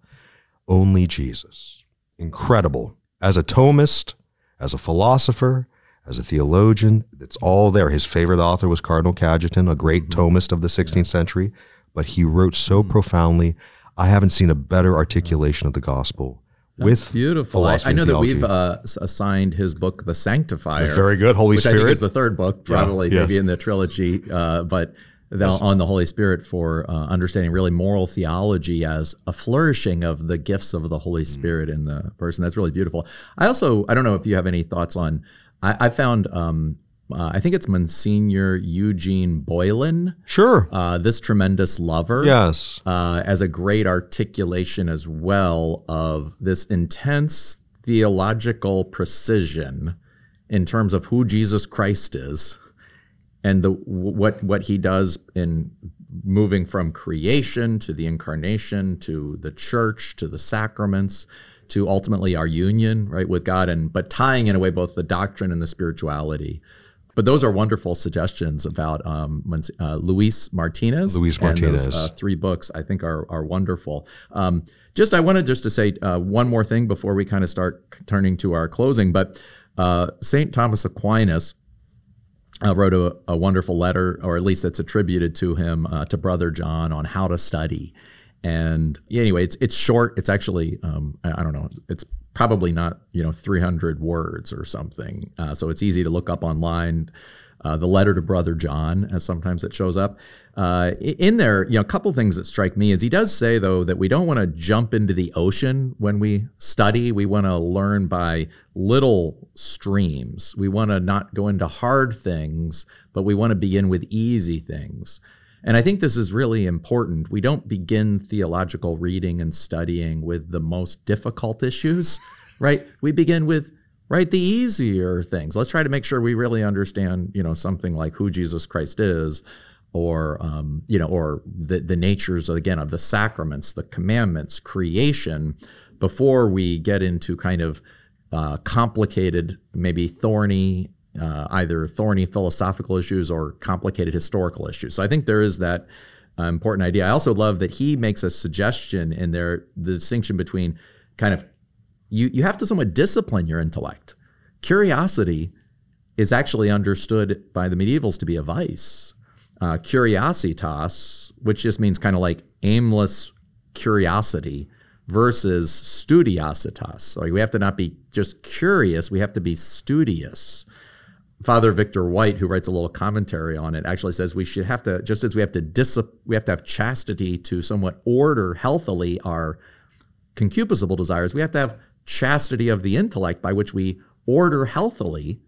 Only Jesus. Incredible. As a Thomist, as a philosopher, as a theologian. It's all there. His favorite author was Cardinal Cajetan, a great mm-hmm. Thomist of the 16th yeah. century, but he wrote so mm-hmm. profoundly. I haven't seen a better articulation of the gospel. That's with beautiful. I, I, know that we've uh, assigned his book, The Sanctifier. very good, Holy which Spirit. I think is the third book, probably yeah, yes. maybe in the trilogy. Uh, but the, yes. on the Holy Spirit for uh, understanding really moral theology as a flourishing of the gifts of the Holy mm. Spirit mm. in the person. That's really beautiful. I also I don't know if you have any thoughts on I, I found um, uh, I think it's Monsignor Eugene Boylan. Sure. Uh, this tremendous lover. Yes. Uh, as a great articulation as well of this intense theological precision in terms of who Jesus Christ is and the what what he does in moving from creation to the incarnation to the church to the sacraments to ultimately our union, right, with God, and but tying in a way both the doctrine and the spirituality. But those are wonderful suggestions about um, uh, Luis Martinez. Luis Martinez. Those, uh, three books I think are are wonderful. Um, just I wanted just to say uh, one more thing before we kind of start turning to our closing. But uh, Saint Thomas Aquinas. Uh, wrote a, a, wonderful letter, or at least it's attributed to him, uh, to Brother John on how to study. And anyway, it's it's short. It's actually um, I, I, don't know. It's probably not you know 300 words or something. Uh, so it's easy to look up online. Uh, the letter to Brother John, as sometimes it shows up. Uh, in there, you know, a couple things that strike me is he does say though that we don't want to jump into the ocean when we study. We want to learn by little streams. We want to not go into hard things, but we want to begin with easy things. And I think this is really important. We don't begin theological reading and studying with the most difficult issues, right? We begin with right the easier things. Let's try to make sure we really understand, you know, something like who Jesus Christ is, or um, you know, or the the natures again of the sacraments, the commandments, creation, before we get into kind of uh, complicated, maybe thorny uh, either thorny philosophical issues or complicated historical issues. So I think there is that uh, important idea. I also love that he makes a suggestion in there the distinction between kind of you you have to somewhat discipline your intellect. Curiosity is actually understood by the medievals to be a vice. Uh, curiositas, which just means kind of like aimless curiosity, versus studiositas. So we have to not be just curious, we have to be studious. Father Victor White, who writes a little commentary on it, actually says we should have to, just as we have to we have to have chastity to somewhat order healthily our concupiscible desires, we have to have chastity of the intellect by which we order healthily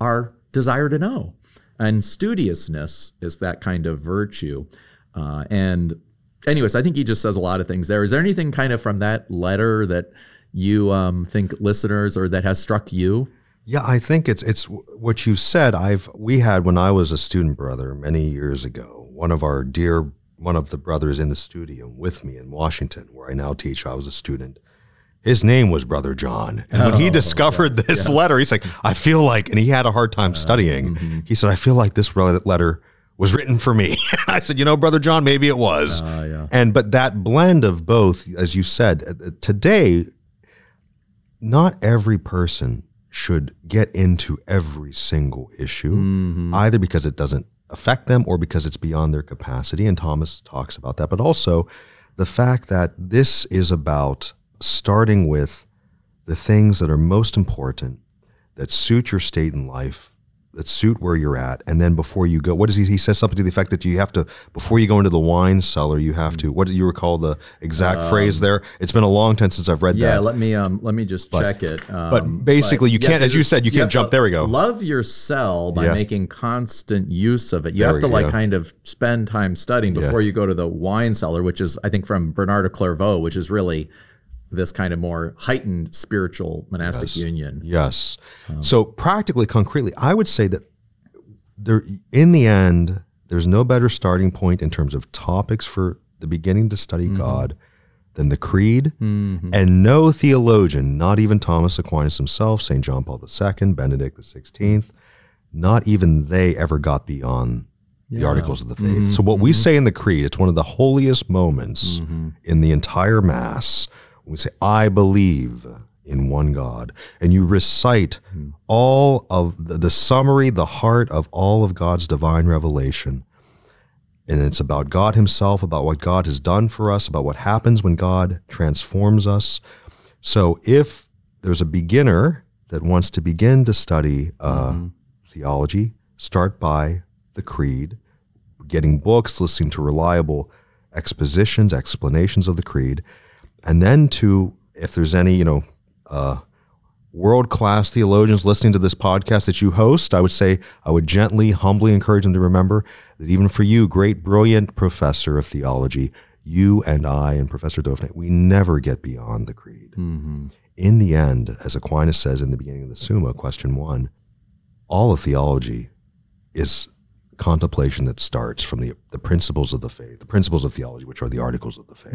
our desire to know. And studiousness is that kind of virtue. Uh, and anyways, I think he just says a lot of things there. Is there anything kind of from that letter that you um, think listeners or that has struck you? Yeah, I think it's it's what you said. I've we had when I was a student brother many years ago. One of our dear one of the brothers in the studio with me in Washington, where I now teach. I was a student. His name was Brother John, and when he Oh, discovered yeah, this yeah. letter, he's like, "I feel like," and he had a hard time studying. mhm. He said, "I feel like this letter was written for me." I said, "You know, Brother John, maybe it was." Uh, yeah. And but that blend of both, as you said, uh, today, not every person should get into every single issue, Mhm. either because it doesn't affect them or because it's beyond their capacity. And Thomas talks about that, but also the fact that this is about starting with the things that are most important, that suit your state in life, that suit where you're at, and then before you go, what does he? He says something to the effect that you have to before you go into the wine cellar, you have to. What do you recall the exact phrase there? It's been a long time since I've read Um, Yeah, that. let me um let me just check it. Um, but basically you can't- as you said, you can't jump- there we go. Love your cell by Yeah. making constant use of it. You There have to like kind of spend time studying Yeah. before you go to the wine cellar, which is I think from Bernard of Clairvaux, which is really this kind of more heightened spiritual monastic Yes. union. Yes. Um, so practically, concretely, I would say that there, in the end, there's no better starting point in terms of topics for the beginning to study mm-hmm. God than the Creed, mm-hmm. and no theologian, not even Thomas Aquinas himself, Saint John Paul II, Benedict XVI, not even they ever got beyond the Yeah. Articles of the Faith. Mm-hmm. So what we say in the Creed, it's one of the holiest moments in the entire Mass. We say, "I believe in one God," and you recite all of the, the summary, the heart of all of God's divine revelation. And it's about God Himself, about what God has done for us, about what happens when God transforms us. So if there's a beginner that wants to begin to study uh, theology, start by the Creed, getting books, listening to reliable expositions, explanations of the Creed, and then to, if there's any, you know, uh, world class theologians listening to this podcast that you host, I would say I would gently, humbly encourage them to remember that even for you, great, brilliant professor of theology, you and I and Professor Dauphinais, we never get beyond the creed. In the end, as Aquinas says in the beginning of the Summa, question one, all of theology is contemplation that starts from the, the principles of the faith, the principles of theology, which are the articles of the faith.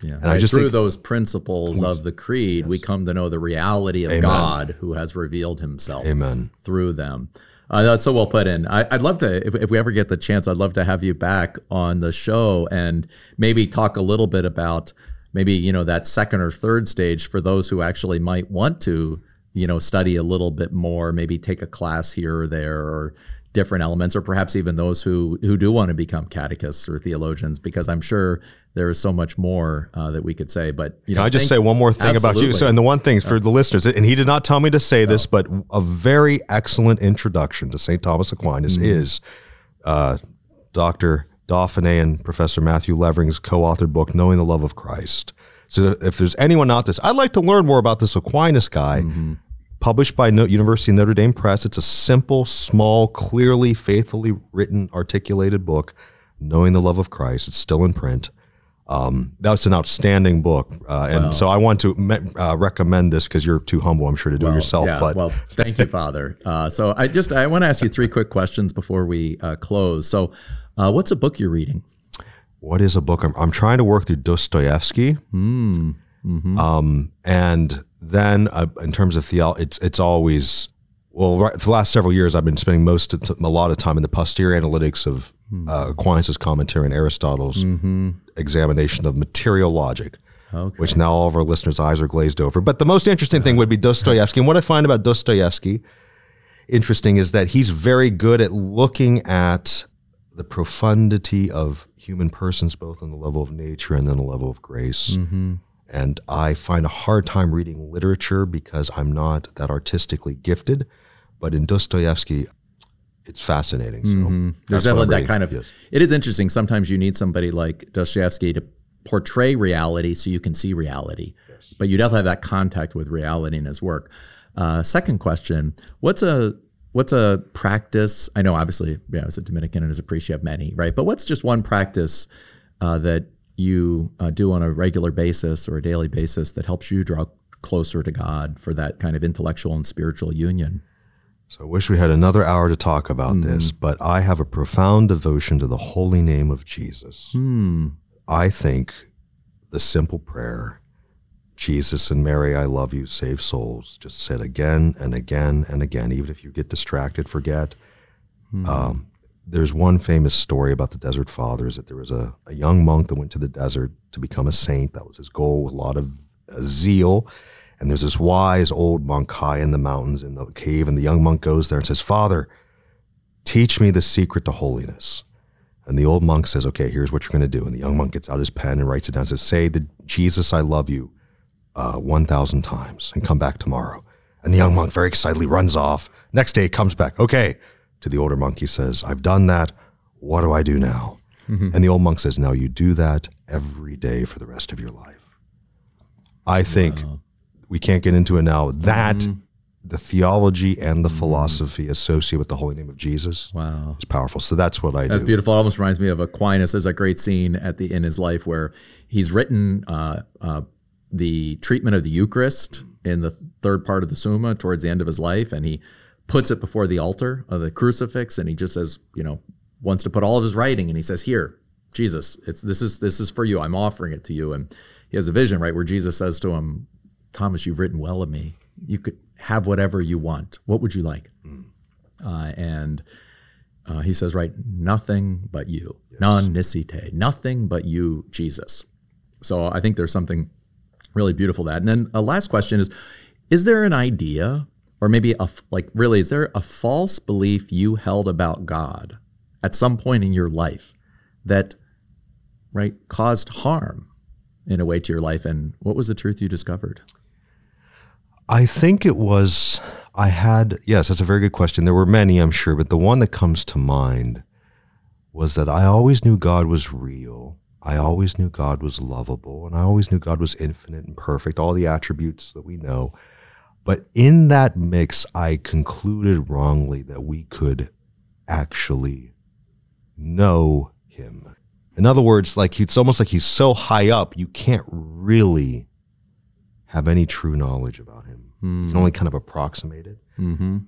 Yeah, I right, just through think- those principles of the creed, we come to know the reality of Amen. God, who has revealed Himself Amen. through them. Uh, that's so well put in. I, I'd love to, if, if we ever get the chance, I'd love to have you back on the show and maybe talk a little bit about maybe you know that second or third stage for those who actually might want to you know study a little bit more, maybe take a class here or there or different elements, or perhaps even those who who do want to become catechists or theologians, because I'm sure there is so much more uh, that we could say. But you Can know, I just say one more thing about you? So, and the one thing for the listeners, and he did not tell me to say this, but a very excellent introduction to St. Thomas Aquinas is uh, Dr. Dauphinais and Professor Matthew Levering's co-authored book, Knowing the Love of Christ. So, if there's anyone out there, I'd like to learn more about this Aquinas guy. Published by University of Notre Dame Press, it's a simple, small, clearly, faithfully written, articulated book, Knowing the Love of Christ. It's still in print. Um, that's an outstanding book, uh, and so I want to me- uh, recommend this because you're too humble, I'm sure, to do it yourself. Yeah, but well, thank you, Father. Uh, so I just I want to ask you three quick questions before we uh, close. So, uh, what's a book you're reading? what is a book? I'm, I'm trying to work through Dostoevsky, Hmm. um, and then uh, in terms of theology, it's it's always well. Right, for the last several years, I've been spending most t- a lot of time in the posterior analytics of hmm. uh, Aquinas' commentary on Aristotle's mm-hmm. examination of material logic, Okay. which now all of our listeners' eyes are glazed over. But the most interesting thing would be Dostoevsky. And what I find about Dostoevsky interesting is that he's very good at looking at the profundity of human persons, both on the level of nature and then the level of grace. Mm-hmm. And I find a hard time reading literature because I'm not that artistically gifted. But in Dostoevsky, it's fascinating. So There's that's what definitely that kind of. Yes. It is interesting. Sometimes you need somebody like Dostoevsky to portray reality so you can see reality, but you definitely have that contact with reality in his work. Uh, second question: What's a what's a practice? I know, obviously, yeah, as a Dominican and as a priest, you have many, right? But what's just one practice uh, that you uh, do on a regular basis or a daily basis that helps you draw closer to God for that kind of intellectual and spiritual union? So I wish we had another hour to talk about this, but I have a profound devotion to the holy name of Jesus. I think the simple prayer, Jesus and Mary, I love you, save souls, just said again and again and again, even if you get distracted, forget. Um, there's one famous story about the Desert Fathers that there was a, a young monk that went to the desert to become a saint. That was his goal with a lot of uh, zeal. And there's this wise old monk high in the mountains in the cave, and the young monk goes there and says, Father, teach me the secret to holiness. And the old monk says, Okay, here's what you're going to do. And the young monk gets out his pen and writes it down and says, Say the Jesus, I love you uh, 1,000 times and come back tomorrow. And the young monk very excitedly runs off. Next day, comes back. Okay. To the older monk, he says, I've done that. What do I do now? And the old monk says, Now you do that every day for the rest of your life. I think we can't get into it now. That the theology and the philosophy associated with the holy name of Jesus Wow. is powerful. So that's what I That's do. beautiful. It almost reminds me of Aquinas. There's a great scene at the in his life where he's written uh, uh, the treatment of the Eucharist in the third part of the Summa towards the end of his life, and he puts it before the altar of the crucifix, and he just says, you know, wants to put all of his writing, and he says, "Here, Jesus, it's this is this is for you. I'm offering it to you." And he has a vision, right, where Jesus says to him, "Thomas, you've written well of me. You could have whatever you want. What would you like?" Uh, and uh, he says, right, nothing but you, non nisi te, nothing but you, Jesus. So I think there's something really beautiful that. And then a last question is, is there an idea, or maybe a like really, is there a false belief you held about God at some point in your life that right caused harm in a way to your life? And what was the truth you discovered? I think it was, I had, yes, that's a very good question. There were many, I'm sure, but the one that comes to mind was that I always knew God was real. I always knew God was lovable, and I always knew God was infinite and perfect, all the attributes that we know. But in that mix, I concluded wrongly that we could actually know Him. In other words, like it's almost like He's so high up, you can't really have any true knowledge about him. You can only kind of approximate it. Mm-hmm.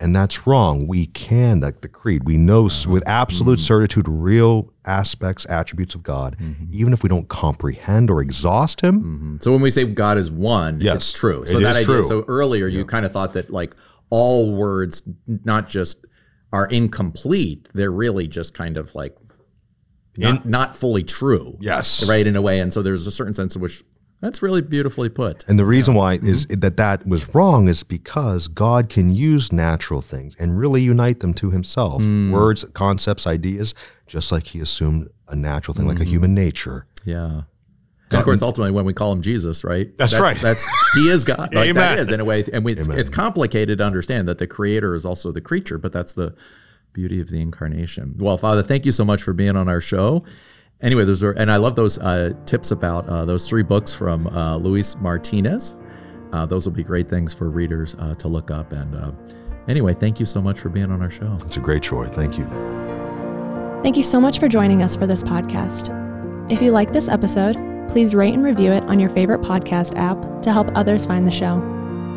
And that's wrong. We can, like the creed, we know with mm-hmm. absolute mm-hmm. certitude real aspects, attributes of God, mm-hmm. even if we don't comprehend or exhaust him. So when we say God is one, Yes, it's true. So it that idea. true. So earlier you kind of thought that like all words not just are incomplete, they're really just kind of like not, not fully true. Yes. Right in a way. And so there's a certain sense in which that's really beautifully put. And the reason why is Mm-hmm. that that was wrong is because God can use natural things and really unite them to himself. Mm. Words, concepts, ideas, just like he assumed a natural thing, Mm-hmm. like a human nature. Yeah. And of course, ultimately, when we call him Jesus, right? That's right. That's he is God. Like that Amen. is in a way, and we, it's, it's complicated to understand that the Creator is also the creature, but that's the beauty of the incarnation. Well, Father, thank you so much for being on our show. Anyway, those are, and I love those uh, tips about uh, those three books from uh, Luis Martinez. Uh, those will be great things for readers uh, to look up. And uh, anyway, thank you so much for being on our show. It's a great joy. Thank you. Thank you so much for joining us for this podcast. If you like this episode, please rate and review it on your favorite podcast app to help others find the show.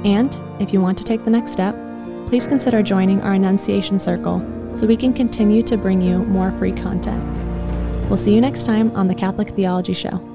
And if you want to take the next step, please consider joining our Annunciation Circle so we can continue to bring you more free content. We'll see you next time on the Catholic Theology Show.